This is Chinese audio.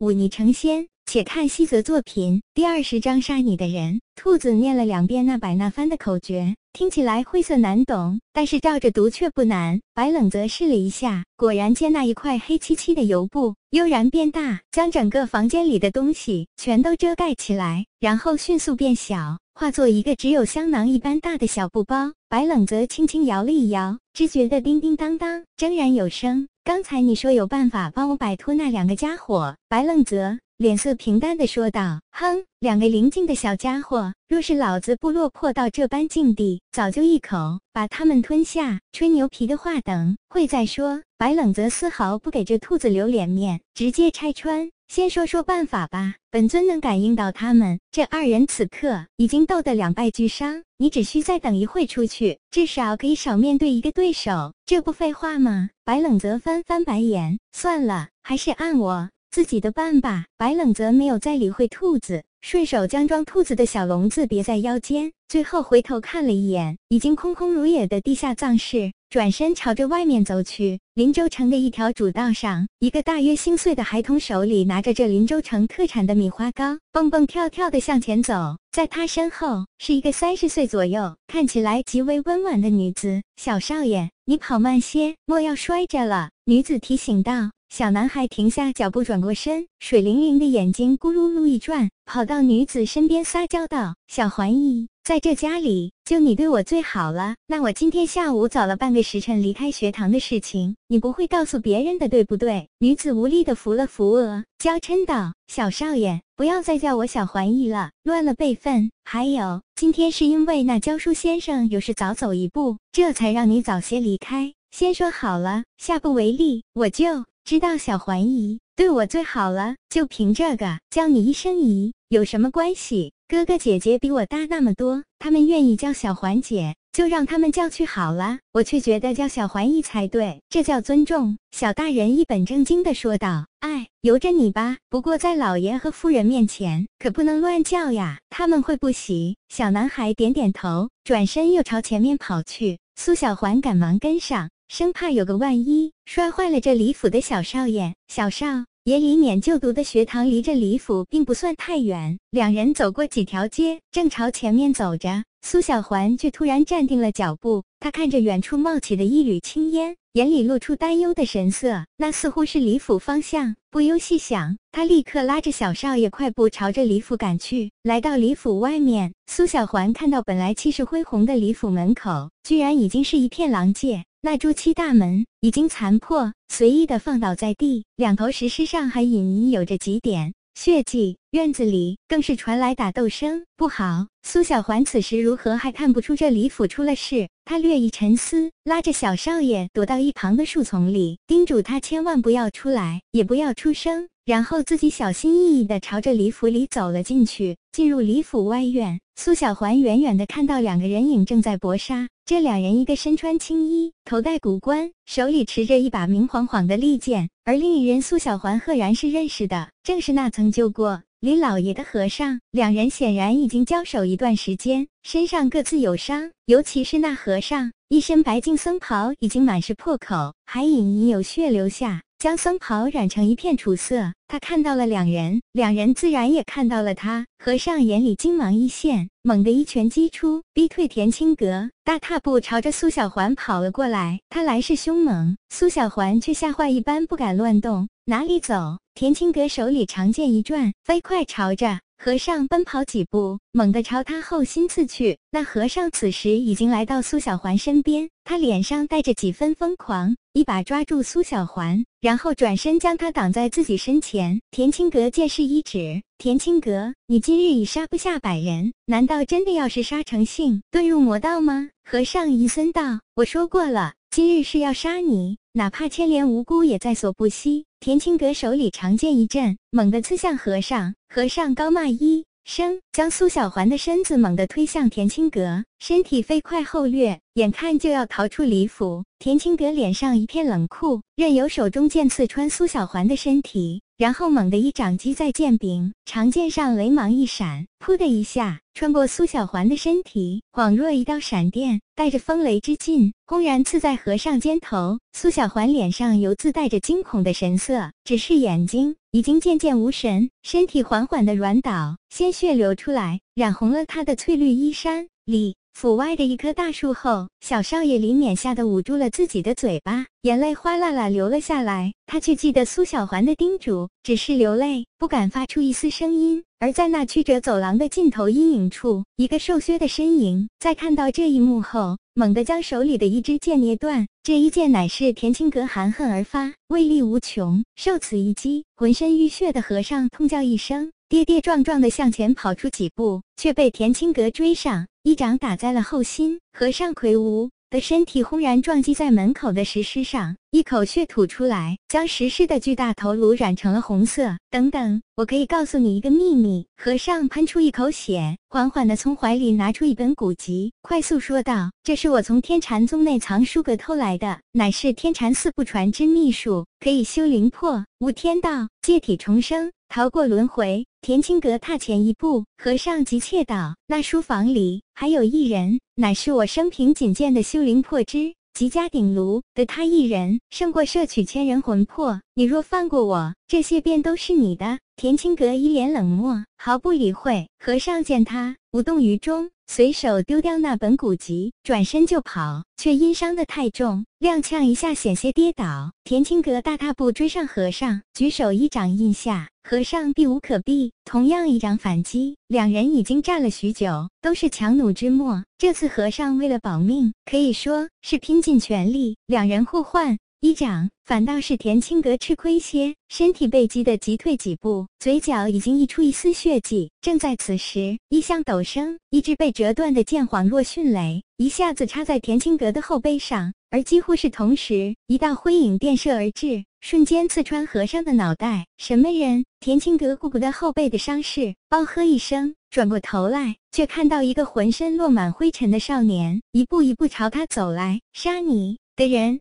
忤逆成仙。且看西泽作品第二十章杀你的人。兔子念了两遍那百那番的口诀，听起来晦涩难懂，但是照着读却不难。白冷则试了一下，果然见那一块黑漆漆的油布悠然变大，将整个房间里的东西全都遮盖起来，然后迅速变小，化作一个只有香囊一般大的小布包。白冷则轻轻摇了一摇，只觉得叮叮当当，铮然有声。刚才你说有办法帮我摆脱那两个家伙？白冷泽。脸色平淡的说道：“哼，两个灵境的小家伙，若是老子不落魄到这般境地，早就一口把他们吞下。吹牛皮的话，等会再说。”白冷泽丝毫不给这兔子留脸面，直接拆穿：“先说说办法吧。本尊能感应到他们这二人此刻已经斗得两败俱伤，你只需再等一会出去，至少可以少面对一个对手。这不废话吗？”白冷泽翻翻白眼：“算了，还是按我。”自己的办吧。白冷则没有再理会兔子，顺手将装兔子的小笼子别在腰间，最后回头看了一眼已经空空如也的地下藏室，转身朝着外面走去。林州城的一条主道上，一个大约星岁的孩童手里拿着这林州城特产的米花糕，蹦蹦跳跳的向前走。在他身后是一个三十岁左右，看起来极为温婉的女子。小少爷，你跑慢些，莫要摔着了。女子提醒道。小男孩停下脚步，转过身，水灵灵的眼睛咕噜噜一转，跑到女子身边撒娇道：“小环姨，在这家里就你对我最好了。那我今天下午早了半个时辰离开学堂的事情，你不会告诉别人的，对不对？”女子无力的扶了扶额，娇嗔道：“小少爷，不要再叫我小环姨了，乱了辈分。还有，今天是因为那教书先生有事早走一步，这才让你早些离开。先说好了，下不为例，我就……”知道小环姨对我最好了，就凭这个叫你一声姨有什么关系？哥哥姐姐比我大那么多，他们愿意叫小环姐，就让他们叫去好了。我却觉得叫小环姨才对，这叫尊重。小大人一本正经的说道：“哎，由着你吧。不过在老爷和夫人面前可不能乱叫呀，他们会不喜。”小男孩点点头，转身又朝前面跑去。苏小环赶忙跟上。生怕有个万一摔坏了这李府的小少爷。小少爷李勉就读的学堂离这李府并不算太远，两人走过几条街，正朝前面走着，苏小环却突然站定了脚步。他看着远处冒起的一缕青烟，眼里露出担忧的神色。那似乎是李府方向。不由细想，他立刻拉着小少爷快步朝着李府赶去。来到李府外面，苏小环看到本来气势恢宏的李府门口，居然已经是一片狼藉。那朱漆大门已经残破，随意的放倒在地，两头石狮上还隐隐有着几点血迹。院子里更是传来打斗声，不好！苏小环此时如何还看不出这李府出了事？他略一沉思，拉着小少爷躲到一旁的树丛里，叮嘱他千万不要出来，也不要出声。然后自己小心翼翼地朝着李府里走了进去。进入李府外院，苏小环远远地看到两个人影正在搏杀。这两人一个身穿青衣，头戴古冠，手里持着一把明晃晃的利剑；而另一人，苏小环赫然是认识的，正是那曾救过李老爷的和尚。两人显然已经交手一段时间，身上各自有伤，尤其是那和尚，一身白净僧袍已经满是破口，还隐隐有血流下。将僧袍染成一片楚色，他看到了两人，两人自然也看到了他。和尚眼里金芒一现，猛地一拳击出，逼退田青阁，大踏步朝着苏小环跑了过来。他来势凶猛，苏小环却吓坏一般不敢乱动。哪里走？田青阁手里长剑一转，飞快朝着。和尚奔跑几步，猛地朝他后心刺去。那和尚此时已经来到苏小环身边，他脸上带着几分疯狂，一把抓住苏小环，然后转身将他挡在自己身前。田青阁见势一指：“田青阁，你今日已杀不下百人，难道真的要是杀成性，遁入魔道吗？”和尚阴森道：“我说过了，今日是要杀你，哪怕牵连无辜也在所不惜。”田青阁手里长剑一震，猛地刺向和尚。和尚高骂一声，将苏小环的身子猛地推向田青阁，身体飞快后掠，眼看就要逃出李府。田青阁脸上一片冷酷，任由手中剑刺穿苏小环的身体。然后猛地一掌击在剑柄，长剑上雷芒一闪，噗的一下穿过苏小环的身体，恍若一道闪电，带着风雷之劲，轰然刺在和尚肩头。苏小环脸上犹自带着惊恐的神色，只是眼睛已经渐渐无神，身体缓缓的软倒，鲜血流出来，染红了他的翠绿衣衫。里府外的一棵大树后，小少爷李勉吓得捂住了自己的嘴巴，眼泪哗啦啦流了下来。他却记得苏小环的叮嘱，只是流泪，不敢发出一丝声音。而在那曲折走廊的尽头阴影处，一个瘦削的身影，在看到这一幕后，猛地将手里的一支剑捏断。这一剑乃是田青阁含恨而发，威力无穷。受此一击，浑身浴血的和尚痛叫一声，跌跌撞撞地向前跑出几步，却被田青阁追上。一掌打在了后心，和尚魁梧的身体轰然撞击在门口的石狮上，一口血吐出来，将石狮的巨大头颅染成了红色。等等，我可以告诉你一个秘密。和尚喷出一口血，缓缓地从怀里拿出一本古籍，快速说道：“这是我从天禅宗内藏书阁偷来的，乃是天禅寺不传之秘术，可以修灵魄、悟天道、借体重生。”逃过轮回，田青阁踏前一步，和尚急切道：“那书房里还有一人，乃是我生平仅见的修灵破之极佳鼎炉的他一人，胜过摄取千人魂魄。你若放过我，这些便都是你的。”田青阁一脸冷漠，毫不理会。和尚见他无动于衷。随手丢掉那本古籍，转身就跑，却因伤得太重，踉跄一下，险些跌倒。田青阁大踏步追上和尚，举手一掌印下，和尚避无可避，同样一掌反击。两人已经战了许久，都是强弩之末。这次和尚为了保命，可以说是拼尽全力。两人互换。一掌，反倒是田青阁吃亏些，身体被击得急退几步，嘴角已经溢出一丝血迹。正在此时，一向陡升，一支被折断的剑恍若迅雷，一下子插在田青阁的后背上，而几乎是同时，一道灰影电射而至，瞬间刺穿和尚的脑袋。什么人？田青阁顾不得后背的伤势，嗷喝一声，转过头来，却看到一个浑身落满灰尘的少年，一步一步朝他走来。杀你！的人